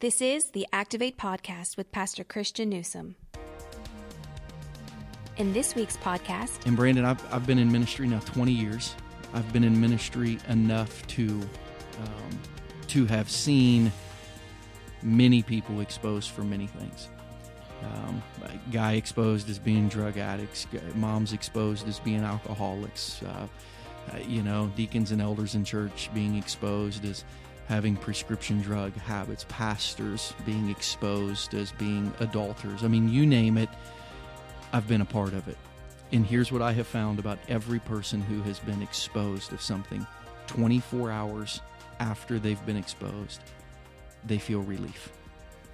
This is the Activate Podcast with Pastor Christian Newsom. In this week's podcast, And Brandon, I've, I've been in ministry now 20 years. I've been in ministry enough to um, to have seen many people exposed for many things. Um, guy exposed as being drug addicts, moms exposed as being alcoholics, uh, uh, you know, deacons and elders in church being exposed as having prescription drug habits, pastors being exposed as being adulterers. I mean, you name it, I've been a part of it. And here's what I have found about every person who has been exposed of something 24 hours after they've been exposed, they feel relief.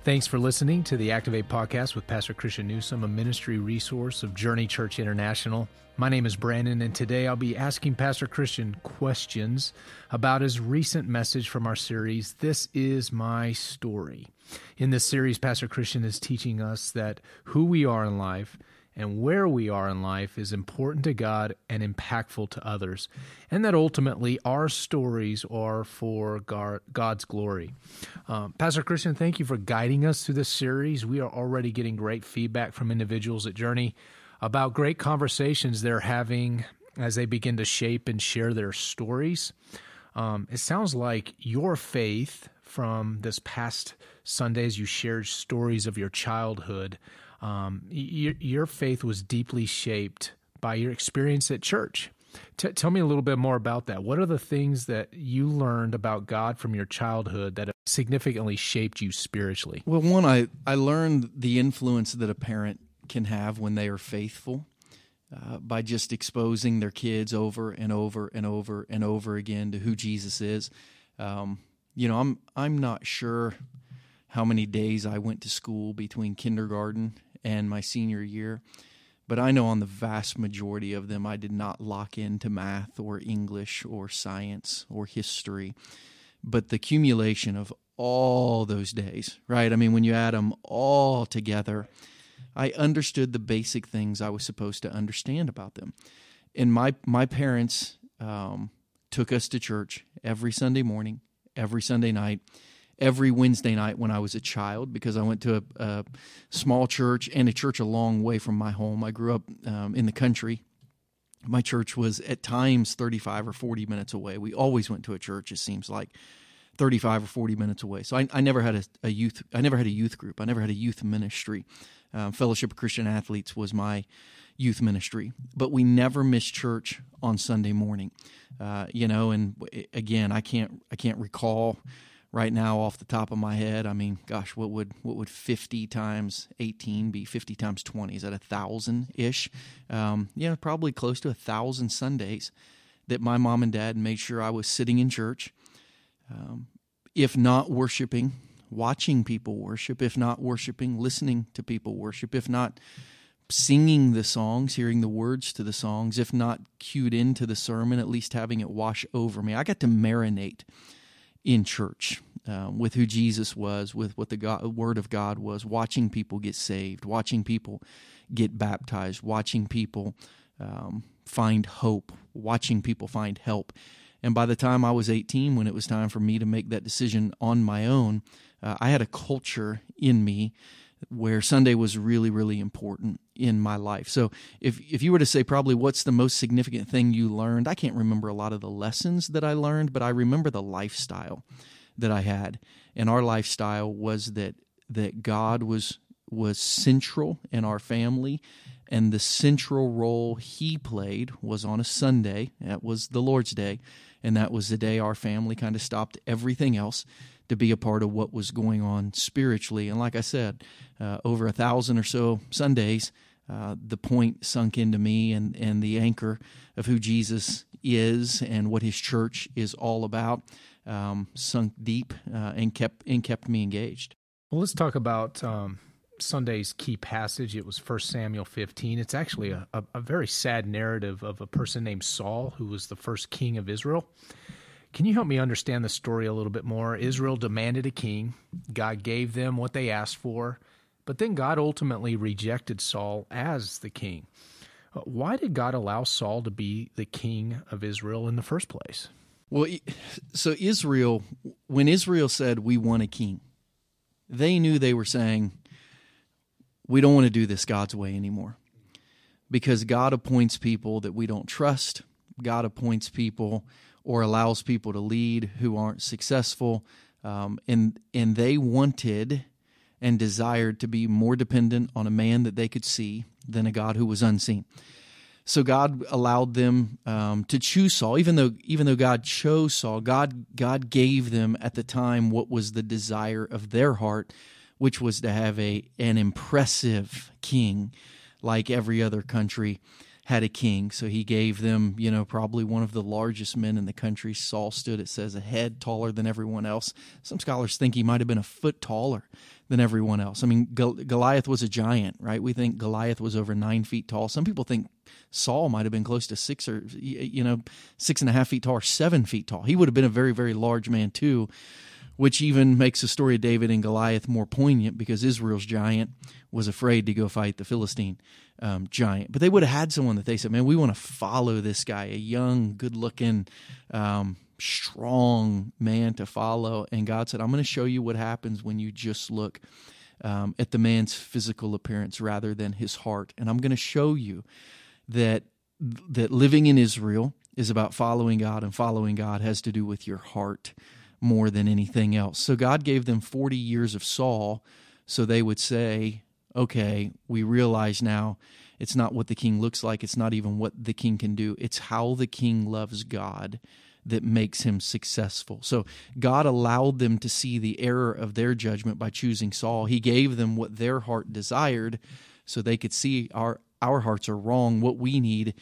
Thanks for listening to the Activate Podcast with Pastor Christian Newsom, a ministry resource of Journey Church International. My name is Brandon, and today I'll be asking Pastor Christian questions about his recent message from our series, This Is My Story. In this series, Pastor Christian is teaching us that who we are in life and where we are in life is important to God and impactful to others, and that ultimately our stories are for God's glory. Um, Pastor Christian, thank you for guiding us through this series. We are already getting great feedback from individuals at Journey about great conversations they're having as they begin to shape and share their stories. Um, it sounds like your faith from this past Sundays, you shared stories of your childhood. Um, your, your faith was deeply shaped by your experience at church. T- tell me a little bit more about that. What are the things that you learned about God from your childhood that have significantly shaped you spiritually? Well, one, I, I learned the influence that a parent can have when they are faithful uh, by just exposing their kids over and over and over and over again to who Jesus is. Um, you know, I'm I'm not sure how many days I went to school between kindergarten and my senior year, but I know on the vast majority of them I did not lock into math or English or science or history. But the accumulation of all those days, right? I mean, when you add them all together, I understood the basic things I was supposed to understand about them. And my my parents um, took us to church every Sunday morning, every Sunday night, every Wednesday night when I was a child, because I went to a, a small church and a church a long way from my home. I grew up um, in the country. My church was at times 35 or 40 minutes away. We always went to a church, it seems like. 35 or 40 minutes away. So I, I never had a, a, youth. I never had a youth group. I never had a youth ministry. Um, Fellowship of Christian Athletes was my youth ministry, but we never missed church on Sunday morning. Uh, you know, and again, I can't I can't recall right now off the top of my head. I mean, gosh, what would what would 50 times 18 be? 50 times 20 is that a thousand ish? Um, yeah, probably close to a thousand Sundays that my mom and dad made sure I was sitting in church um, if not worshiping, watching people worship, if not worshiping, listening to people worship, if not singing the songs, hearing the words to the songs, if not cued into the sermon, at least having it wash over me. I got to marinate in church uh, with who Jesus was, with what the God, Word of God was, watching people get saved, watching people get baptized, watching people um, find hope, watching people find help. And by the time I was 18, when it was time for me to make that decision on my own, uh, I had a culture in me where Sunday was really, really important in my life. So if if you were to say probably what's the most significant thing you learned, I can't remember a lot of the lessons that I learned, but I remember the lifestyle that I had. And our lifestyle was that that God was was central in our family and the central role he played was on a Sunday. That was the Lord's Day. And that was the day our family kind of stopped everything else to be a part of what was going on spiritually. And like I said, uh, over a thousand or so Sundays, uh, the point sunk into me and, and the anchor of who Jesus is and what his church is all about um, sunk deep uh, and kept and kept me engaged. Well, let's talk about um, Sunday's key passage. It was 1 Samuel 15. It's actually a, a, a, very sad narrative of a person named Saul, who was the first king of Israel. Can you help me understand the story a little bit more? Israel demanded a king, God gave them what they asked for, but then God ultimately rejected Saul as the king. Uh, why did God allow Saul to be the king of Israel in the first place? Well, so Israel, when Israel said, We want a king, they knew they were saying, we don't want to do this God's way anymore. Because God appoints people that we don't trust. God appoints people or allows people to lead who aren't successful. Um, and and they wanted and desired to be more dependent on a man that they could see than a God who was unseen. So God allowed them um, to choose Saul, even though even though God chose Saul. God God gave them at the time what was the desire of their heart, which was to have a an impressive king, like every other country had a king. So he gave them, you know, probably one of the largest men in the country. Saul stood, it says, a head taller than everyone else. Some scholars think he might have been a foot taller than everyone else. I mean, Goliath was a giant, right? We think Goliath was over nine feet tall. Some people think Saul might have been close to six or, you know, six and a half feet tall or seven feet tall. He would have been a very, very large man, too which even makes the story of David and Goliath more poignant because Israel's giant was afraid to go fight the Philistine um, giant. But they would have had someone that they said, man, we want to follow this guy, a young, good looking, um, strong man to follow. And God said, I'm going to show you what happens when you just look um, at the man's physical appearance rather than his heart. And I'm going to show you that that living in Israel is about following God, and following God has to do with your heart more than anything else. So God gave them 40 years of Saul so they would say, okay, we realize now it's not what the king looks like, it's not even what the king can do, it's how the king loves God that makes him successful. So God allowed them to see the error of their judgment by choosing Saul. He gave them what their heart desired so they could see our our hearts are wrong. What we need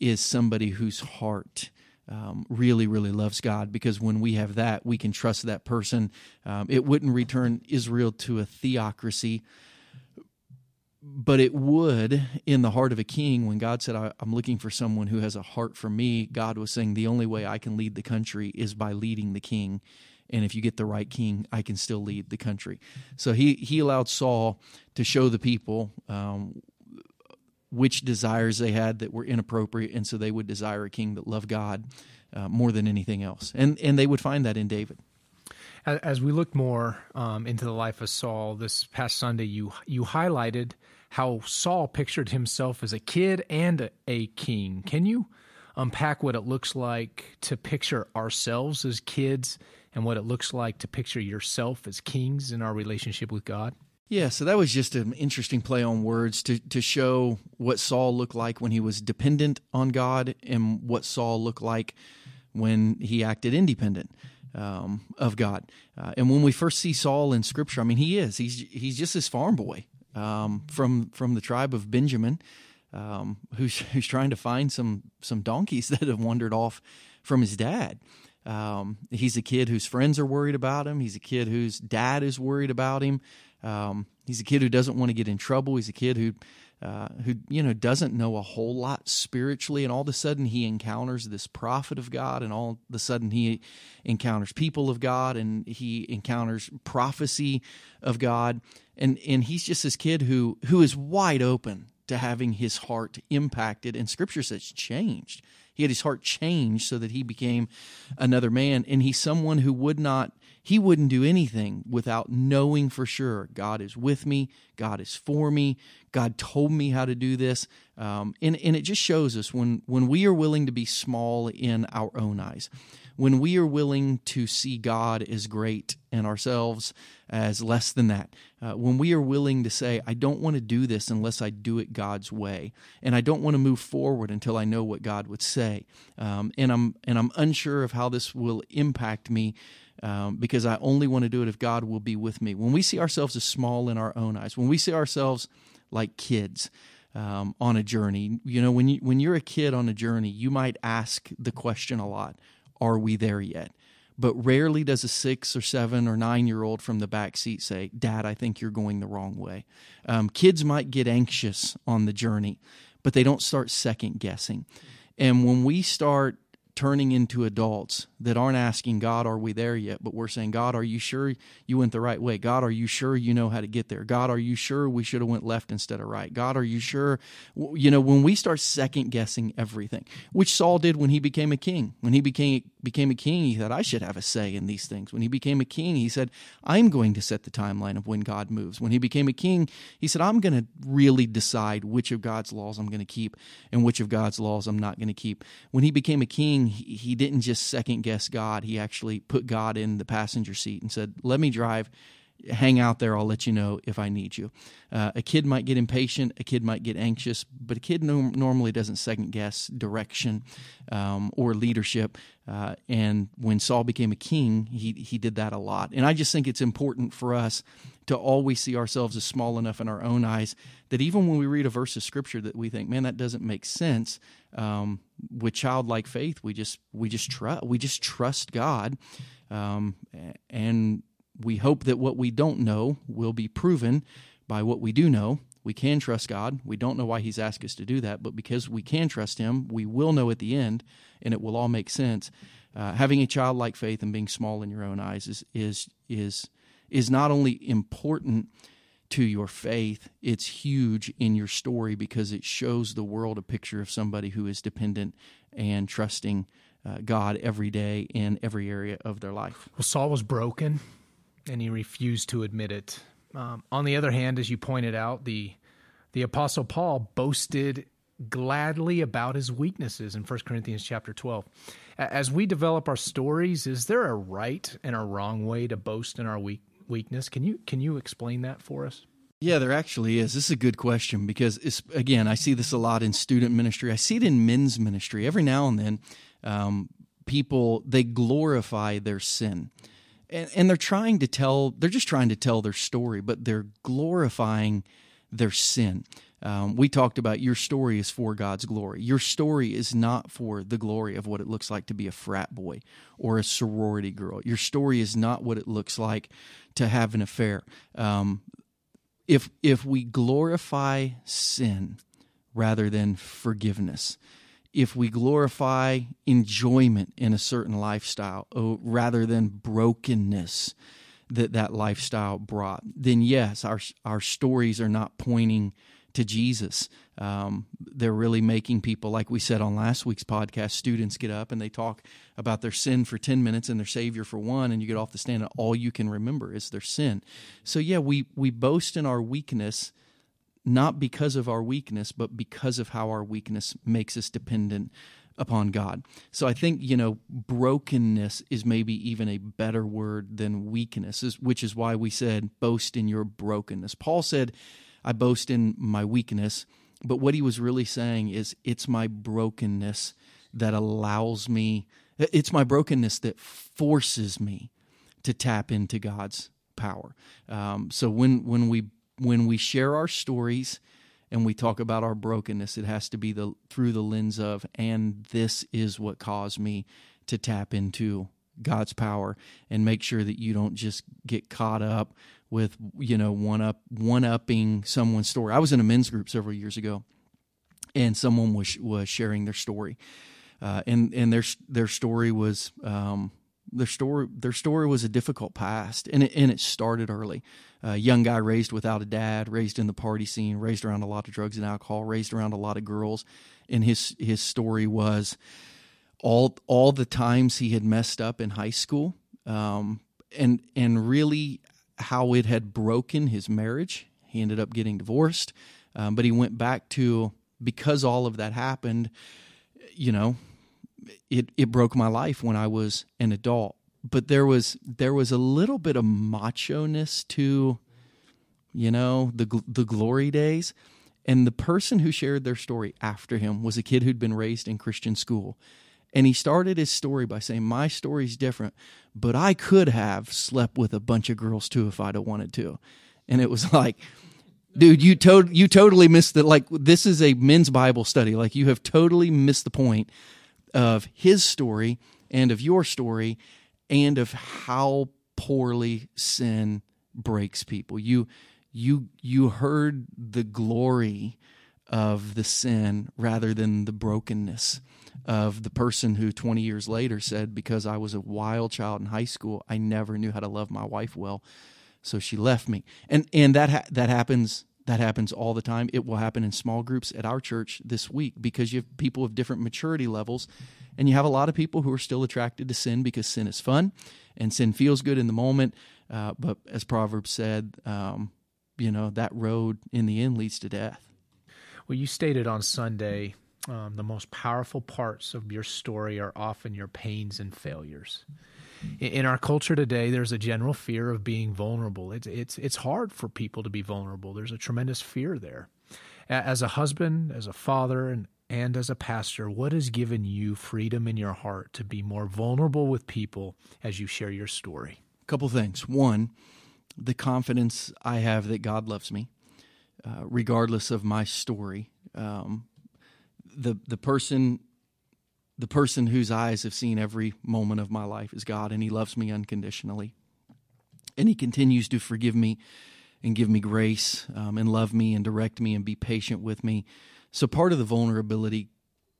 is somebody whose heart um, really, really loves God because when we have that, we can trust that person. Um, it wouldn't return Israel to a theocracy, but it would in the heart of a king when God said, I'm looking for someone who has a heart for me. God was saying, The only way I can lead the country is by leading the king. And if you get the right king, I can still lead the country. So he, he allowed Saul to show the people um, which desires they had that were inappropriate, and so they would desire a king that loved God uh, more than anything else, and and they would find that in David. As we look more um, into the life of Saul this past Sunday, you you highlighted how Saul pictured himself as a kid and a, king. Can you unpack what it looks like to picture ourselves as kids and what it looks like to picture yourself as kings in our relationship with God? Yeah, so that was just an interesting play on words to, to show what Saul looked like when he was dependent on God and what Saul looked like when he acted independent um, of God. Uh, and when we first see Saul in Scripture, I mean, he is he's he's just this farm boy um, from from the tribe of Benjamin, um, who's who's trying to find some some donkeys that have wandered off from his dad. Um, he's a kid whose friends are worried about him. He's a kid whose dad is worried about him. Um, he's a kid who doesn't want to get in trouble. He's a kid who, uh, who you know, doesn't know a whole lot spiritually, and all of a sudden he encounters this prophet of God, and all of a sudden he encounters people of God, and he encounters prophecy of God, and and he's just this kid who who is wide open to having his heart impacted, and Scripture says changed. He had his heart changed so that he became another man, and he's someone who would not he wouldn't do anything without knowing for sure God is with me, God is for me, God told me how to do this. Um, and, and it just shows us when, when we are willing to be small in our own eyes, when we are willing to see God as great and ourselves as less than that, uh, when we are willing to say, I don't want to do this unless I do it God's way, and I don't want to move forward until I know what God would say, um, and I'm and I'm unsure of how this will impact me um, because I only want to do it if God will be with me. When we see ourselves as small in our own eyes, when we see ourselves like kids um, on a journey, you know, when you when you're a kid on a journey, you might ask the question a lot: Are we there yet? But rarely does a six or seven or nine year old from the back seat say, Dad, I think you're going the wrong way. Um, kids might get anxious on the journey, but they don't start second guessing. And when we start turning into adults that aren't asking God, are we there yet? But we're saying, God, are you sure you went the right way? God, are you sure you know how to get there? God, are you sure we should have went left instead of right? God, are you sure? You know, when we start second guessing everything, which Saul did when he became a king. When he became became a king, he thought, I should have a say in these things. When he became a king, he said, I'm going to set the timeline of when God moves. When he became a king, he said, I'm going to really decide which of God's laws I'm going to keep and which of God's laws I'm not going to keep. When he became a king, he, he didn't just second guess God. He actually put God in the passenger seat and said, Let me drive hang out there. I'll let you know if I need you. Uh, a kid might get impatient, a kid might get anxious, but a kid no- normally doesn't second guess direction um, or leadership. Uh, and when Saul became a king, he he did that a lot. And I just think it's important for us to always see ourselves as small enough in our own eyes that even when we read a verse of scripture that we think, man, that doesn't make sense. Um, with childlike faith, we just we just trust we just trust God, um, and we hope that what we don't know will be proven by what we do know. We can trust God. We don't know why He's asked us to do that, but because we can trust Him, we will know at the end, and it will all make sense. Uh, having a childlike faith and being small in your own eyes is is is is not only important to your faith, it's huge in your story because it shows the world a picture of somebody who is dependent and trusting uh, God every day in every area of their life. Well, Saul was broken and he refused to admit it. Um, on the other hand, as you pointed out, the the apostle Paul boasted gladly about his weaknesses in 1 Corinthians chapter 12. As we develop our stories, is there a right and a wrong way to boast in our weak, weakness? Can you can you explain that for us? Yeah, there actually is. This is a good question because, it's, again, I see this a lot in student ministry. I see it in men's ministry. Every now and then, um, people they glorify their sin and, and they're trying to tell they're just trying to tell their story but they're glorifying their sin. Um, we talked about your story is for god's glory. Your story is not for the glory of what it looks like to be a frat boy or a sorority girl. Your story is not what it looks like to have an affair. Um, if if we glorify sin rather than forgiveness if we glorify enjoyment in a certain lifestyle oh, rather than brokenness that that lifestyle brought, then yes, our our stories are not pointing to Jesus. Um, they're really making people, like we said on last week's podcast, students get up and they talk about their sin for 10 minutes and their Savior for one, and you get off the stand and all you can remember is their sin. So, yeah, we, we boast in our weakness not because of our weakness, but because of how our weakness makes us dependent upon God. So I think, you know, brokenness is maybe even a better word than weakness, which is why we said boast in your brokenness. Paul said, I boast in my weakness, but what he was really saying is it's my brokenness that allows me, it's my brokenness that forces me to tap into God's power. Um, so when when we when we share our stories and we talk about our brokenness, it has to be the through the lens of, and this is what caused me to tap into God's power and make sure that you don't just get caught up with you know one up one upping someone's story. I was in a men's group several years ago, and someone was was sharing their story, uh, and and their their story was um, their story their story was a difficult past, and it, and it started early a young guy raised without a dad, raised in the party scene, raised around a lot of drugs and alcohol, raised around a lot of girls, and his his story was all all the times he had messed up in high school, um, and and really how it had broken his marriage. He ended up getting divorced, um, but he went back to because all of that happened. You know, it it broke my life when I was an adult. But there was there was a little bit of macho ness to you know the the glory days. And the person who shared their story after him was a kid who'd been raised in Christian school. And he started his story by saying my story's different but I could have slept with a bunch of girls too if I'd have wanted to. And it was like dude you to- you totally missed the like this is a men's bible study. Like you have totally missed the point of his story and of your story and of how poorly sin breaks people. You you you heard the glory of the sin rather than the brokenness of the person who 20 years later said, Because I was a wild child in high school, I never knew how to love my wife well. So she left me. And, and that, ha- that happens. That happens all the time. It will happen in small groups at our church this week because you have people of different maturity levels, and you have a lot of people who are still attracted to sin because sin is fun and sin feels good in the moment. Uh, but as Proverbs said, um, you know, that road in the end leads to death. Well, you stated on Sunday um, the most powerful parts of your story are often your pains and failures. In our culture today, there's a general fear of being vulnerable. It's it's it's hard for people to be vulnerable. There's a tremendous fear there. As a husband, as a father, and and as a pastor, what has given you freedom in your heart to be more vulnerable with people as you share your story? A couple things. One, the confidence I have that God loves me, uh, regardless of my story. Um, the the person the person whose eyes have seen every moment of my life is God, and He loves me unconditionally, and He continues to forgive me and give me grace um, and love me and direct me and be patient with me. So part of the vulnerability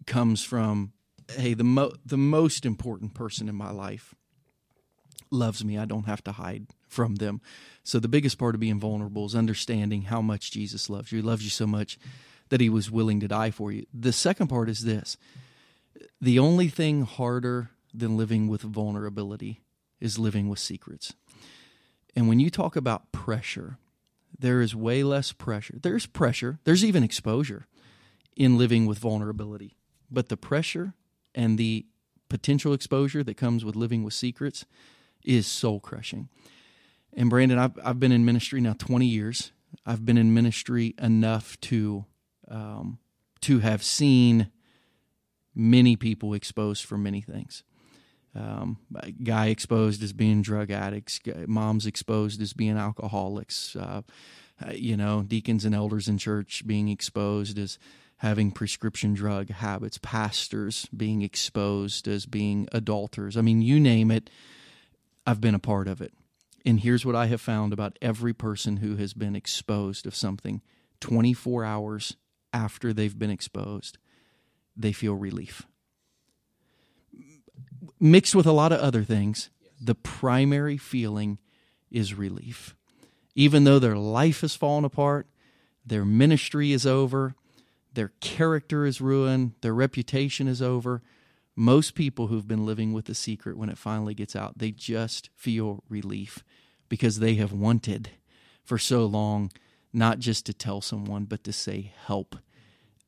comes from hey the mo- the most important person in my life loves me. I don't have to hide from them. So the biggest part of being vulnerable is understanding how much Jesus loves you. He loves you so much that he was willing to die for you. The second part is this. The only thing harder than living with vulnerability is living with secrets. And when you talk about pressure, there is way less pressure. There's pressure, there's even exposure in living with vulnerability. But the pressure and the potential exposure that comes with living with secrets is soul crushing. And Brandon, I've, I've been in ministry now 20 years. I've been in ministry enough to um, to have seen many people exposed for many things. Um, guy exposed as being drug addicts, moms exposed as being alcoholics, uh, you know, deacons and elders in church being exposed as having prescription drug habits, pastors being exposed as being adulterers. I mean, you name it, I've been a part of it. And here's what I have found about every person who has been exposed of something 24 hours after they've been exposed, they feel relief. Mixed with a lot of other things, the primary feeling is relief. Even though their life has fallen apart, their ministry is over, their character is ruined, their reputation is over. Most people who've been living with the secret, when it finally gets out, they just feel relief because they have wanted for so long not just to tell someone, but to say help.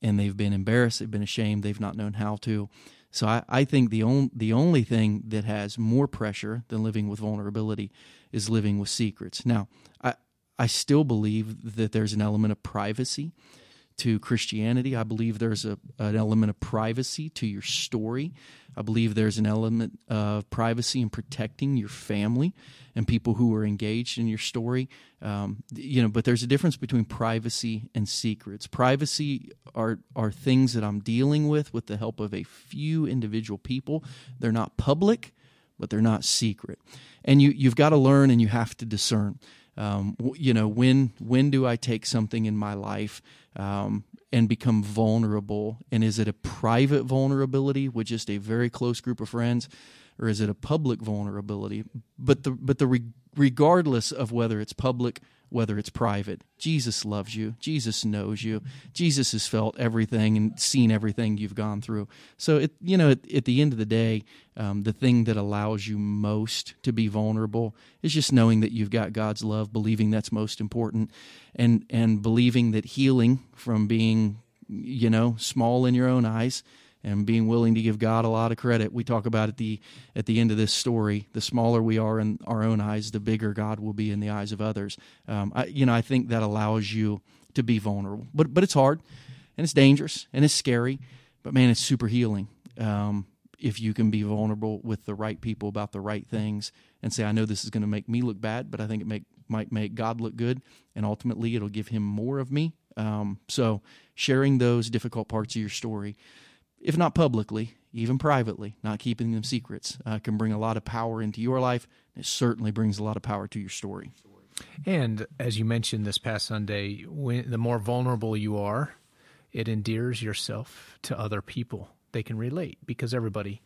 And they've been embarrassed, they've been ashamed, they've not known how to. So I, I think the only the only thing that has more pressure than living with vulnerability is living with secrets. Now, I I still believe that there's an element of privacy to Christianity. I believe there's a, an element of privacy to your story. I believe there's an element of privacy in protecting your family and people who are engaged in your story. Um, you know, but there's a difference between privacy and secrets. Privacy are are things that I'm dealing with with the help of a few individual people. They're not public, but they're not secret. And you you've got to learn and you have to discern. Um, you know, when when do I take something in my life um, and become vulnerable? And is it a private vulnerability with just a very close group of friends, or is it a public vulnerability? But the but the re- regardless of whether it's public whether it's private. Jesus loves you. Jesus knows you. Jesus has felt everything and seen everything you've gone through. So, it, you know, at, at the end of the day, um, the thing that allows you most to be vulnerable is just knowing that you've got God's love, believing that's most important, and and believing that healing from being, you know, small in your own eyes and being willing to give God a lot of credit. We talk about at the at the end of this story, the smaller we are in our own eyes, the bigger God will be in the eyes of others. Um, I, you know, I think that allows you to be vulnerable, but but it's hard, and it's dangerous, and it's scary, but man, it's super healing. Um, if you can be vulnerable with the right people about the right things and say, I know this is going to make me look bad, but I think it make, might make God look good, and ultimately it'll give Him more of me. Um, so, sharing those difficult parts of your story if not publicly, even privately, not keeping them secrets, uh, can bring a lot of power into your life. It certainly brings a lot of power to your story. And as you mentioned this past Sunday, when the more vulnerable you are, it endears yourself to other people. they can relate because everybody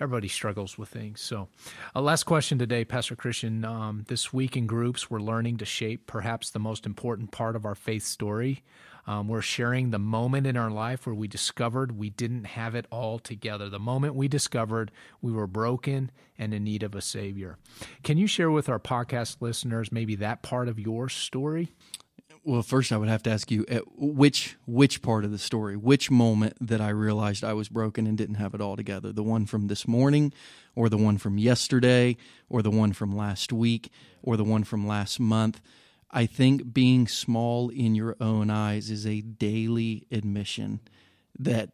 everybody struggles with things. So, uh, last question today, Pastor Christian. Um, this week in groups, we're learning to shape perhaps the most important part of our faith story. Um, we're sharing the moment in our life where we discovered we didn't have it all together. The moment we discovered we were broken and in need of a Savior. Can you share with our podcast listeners maybe that part of your story? Well, first I would have to ask you at which which part of the story, which moment that I realized I was broken and didn't have it all together. The one from this morning or the one from yesterday or the one from last week or the one from last month. I think being small in your own eyes is a daily admission that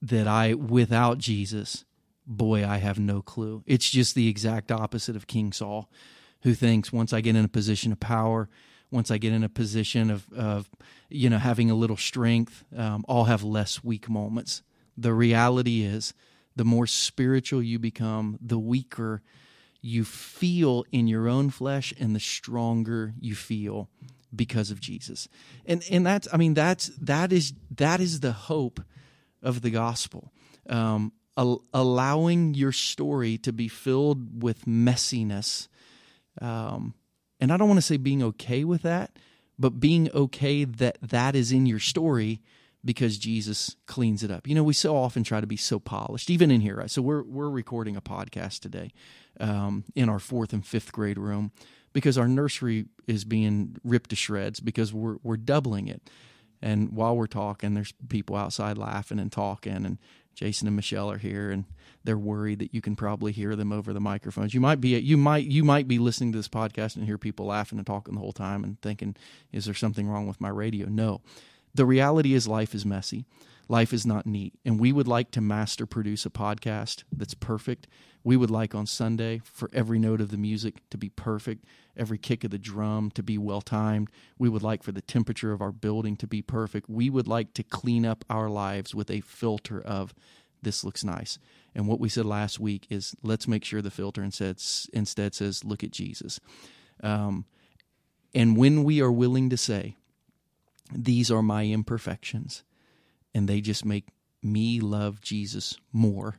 that I without Jesus, boy, I have no clue. It's just the exact opposite of King Saul, who thinks once I get in a position of power, once I get in a position of, of you know, having a little strength, um, I'll have less weak moments. The reality is, the more spiritual you become, the weaker you feel in your own flesh, and the stronger you feel because of Jesus. And and that's I mean that's that is that is the hope of the gospel. Um, allowing your story to be filled with messiness um, and I don't want to say being okay with that, but being okay that that is in your story because Jesus cleans it up. You know, we so often try to be so polished, even in here. Right? So we're we're recording a podcast today um, in our fourth and fifth grade room because our nursery is being ripped to shreds because we're we're doubling it. And while we're talking, there's people outside laughing and talking, and Jason and Michelle are here, and they're worried that you can probably hear them over the microphones. You might be you might you might be listening to this podcast and hear people laughing and talking the whole time and thinking, "Is there something wrong with my radio?" No, the reality is life is messy. Life is not neat, and we would like to master produce a podcast that's perfect. We would like on Sunday for every note of the music to be perfect, every kick of the drum to be well timed. We would like for the temperature of our building to be perfect. We would like to clean up our lives with a filter of this looks nice. And what we said last week is let's make sure the filter instead, instead says, look at Jesus. Um, and when we are willing to say, these are my imperfections, and they just make me love Jesus more,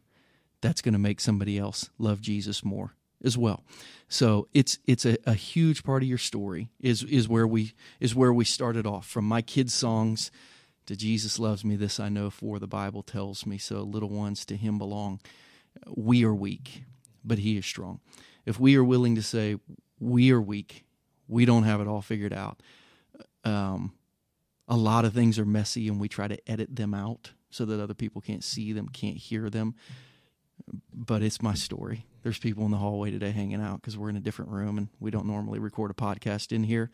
that's going to make somebody else love Jesus more as well. So it's it's a, a huge part of your story is is where we is where we started off from my kids' songs to Jesus loves me, this I know, for the Bible tells me so. Little ones to him belong. We are weak, but he is strong. If we are willing to say, we are weak, we don't have it all figured out, um, a lot of things are messy and we try to edit them out so that other people can't see them, can't hear them. But it's my story. There's people in the hallway today hanging out because we're in a different room and we don't normally record a podcast in here.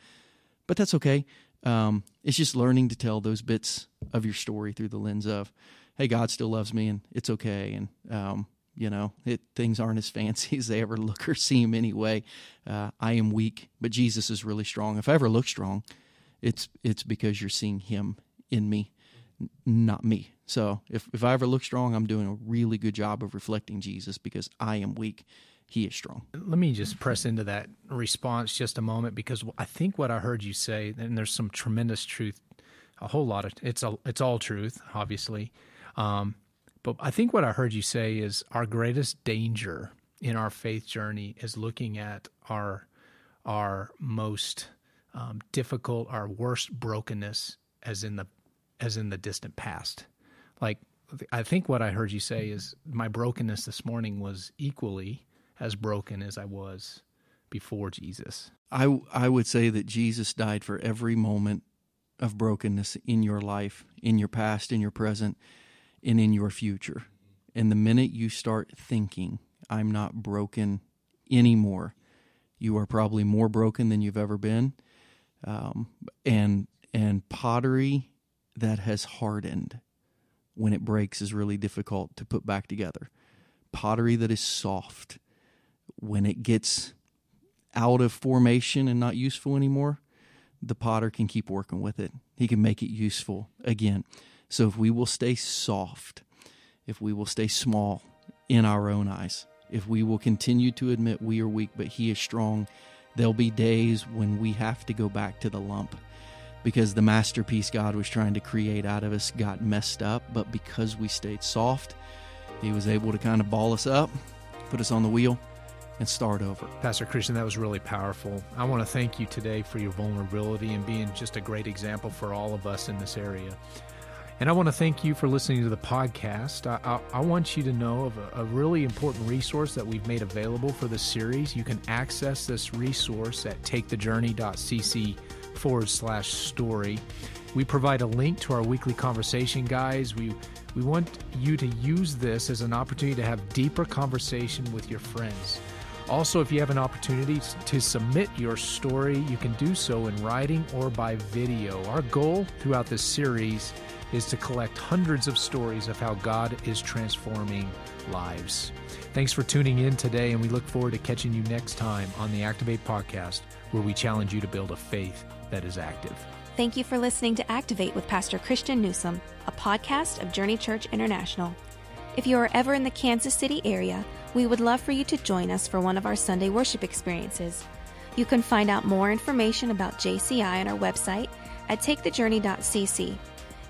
But that's okay. Um, it's just learning to tell those bits of your story through the lens of, hey, God still loves me and it's okay. And, um, you know, it, things aren't as fancy as they ever look or seem anyway. Uh, I am weak, but Jesus is really strong. If I ever look strong, it's it's because you're seeing Him in me, not me. So if if I ever look strong, I'm doing a really good job of reflecting Jesus because I am weak he is strong. Let me just press into that response just a moment because I think what I heard you say, and there's some tremendous truth, a whole lot of it's a, it's all truth, obviously, um, but I think what I heard you say is our greatest danger in our faith journey is looking at our our most um, difficult, our worst brokenness as in the as in the distant past. Like I think what I heard you say is my brokenness this morning was equally as broken as I was before Jesus. I, I would say that Jesus died for every moment of brokenness in your life, in your past, in your present, and in your future. And the minute you start thinking, I'm not broken anymore, you are probably more broken than you've ever been. Um, and and pottery that has hardened when it breaks is really difficult to put back together. Pottery that is soft when it gets out of formation and not useful anymore, the potter can keep working with it. He can make it useful again. So if we will stay soft, if we will stay small in our own eyes, if we will continue to admit we are weak but he is strong, there'll be days when we have to go back to the lump. because the masterpiece God was trying to create out of us got messed up. But because we stayed soft, He was able to kind of ball us up, put us on the wheel, and start over. Pastor Christian, that was really powerful. I want to thank you today for your vulnerability and being just a great example for all of us in this area. And I want to thank you for listening to the podcast. I, I, I want you to know of a, a, really important resource that we've made available for this series. You can access this resource at takethejourney.cc forward slash story. We provide a link to our weekly conversation guys. We we want you to use this as an opportunity to have deeper conversation with your friends. Also, if you have an opportunity to submit your story, you can do so in writing or by video. Our goal throughout this series is to collect hundreds of stories of how God is transforming lives. Thanks for tuning in today, and we look forward to catching you next time on the Activate podcast, where we challenge you to build a faith that is active. Thank you for listening to Activate with Pastor Christian Newsom, a podcast of Journey Church International. If you are ever in the Kansas City area, we would love for you to join us for one of our Sunday worship experiences. You can find out more information about JCI on our website at takethejourney.cc.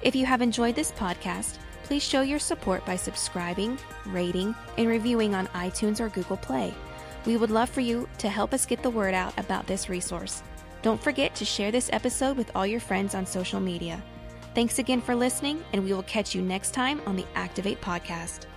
If you have enjoyed this podcast, please show your support by subscribing, rating, and reviewing on iTunes or Google Play. We would love for you to help us get the word out about this resource. Don't forget to share this episode with all your friends on social media. Thanks again for listening, and we will catch you next time on the Activate Podcast.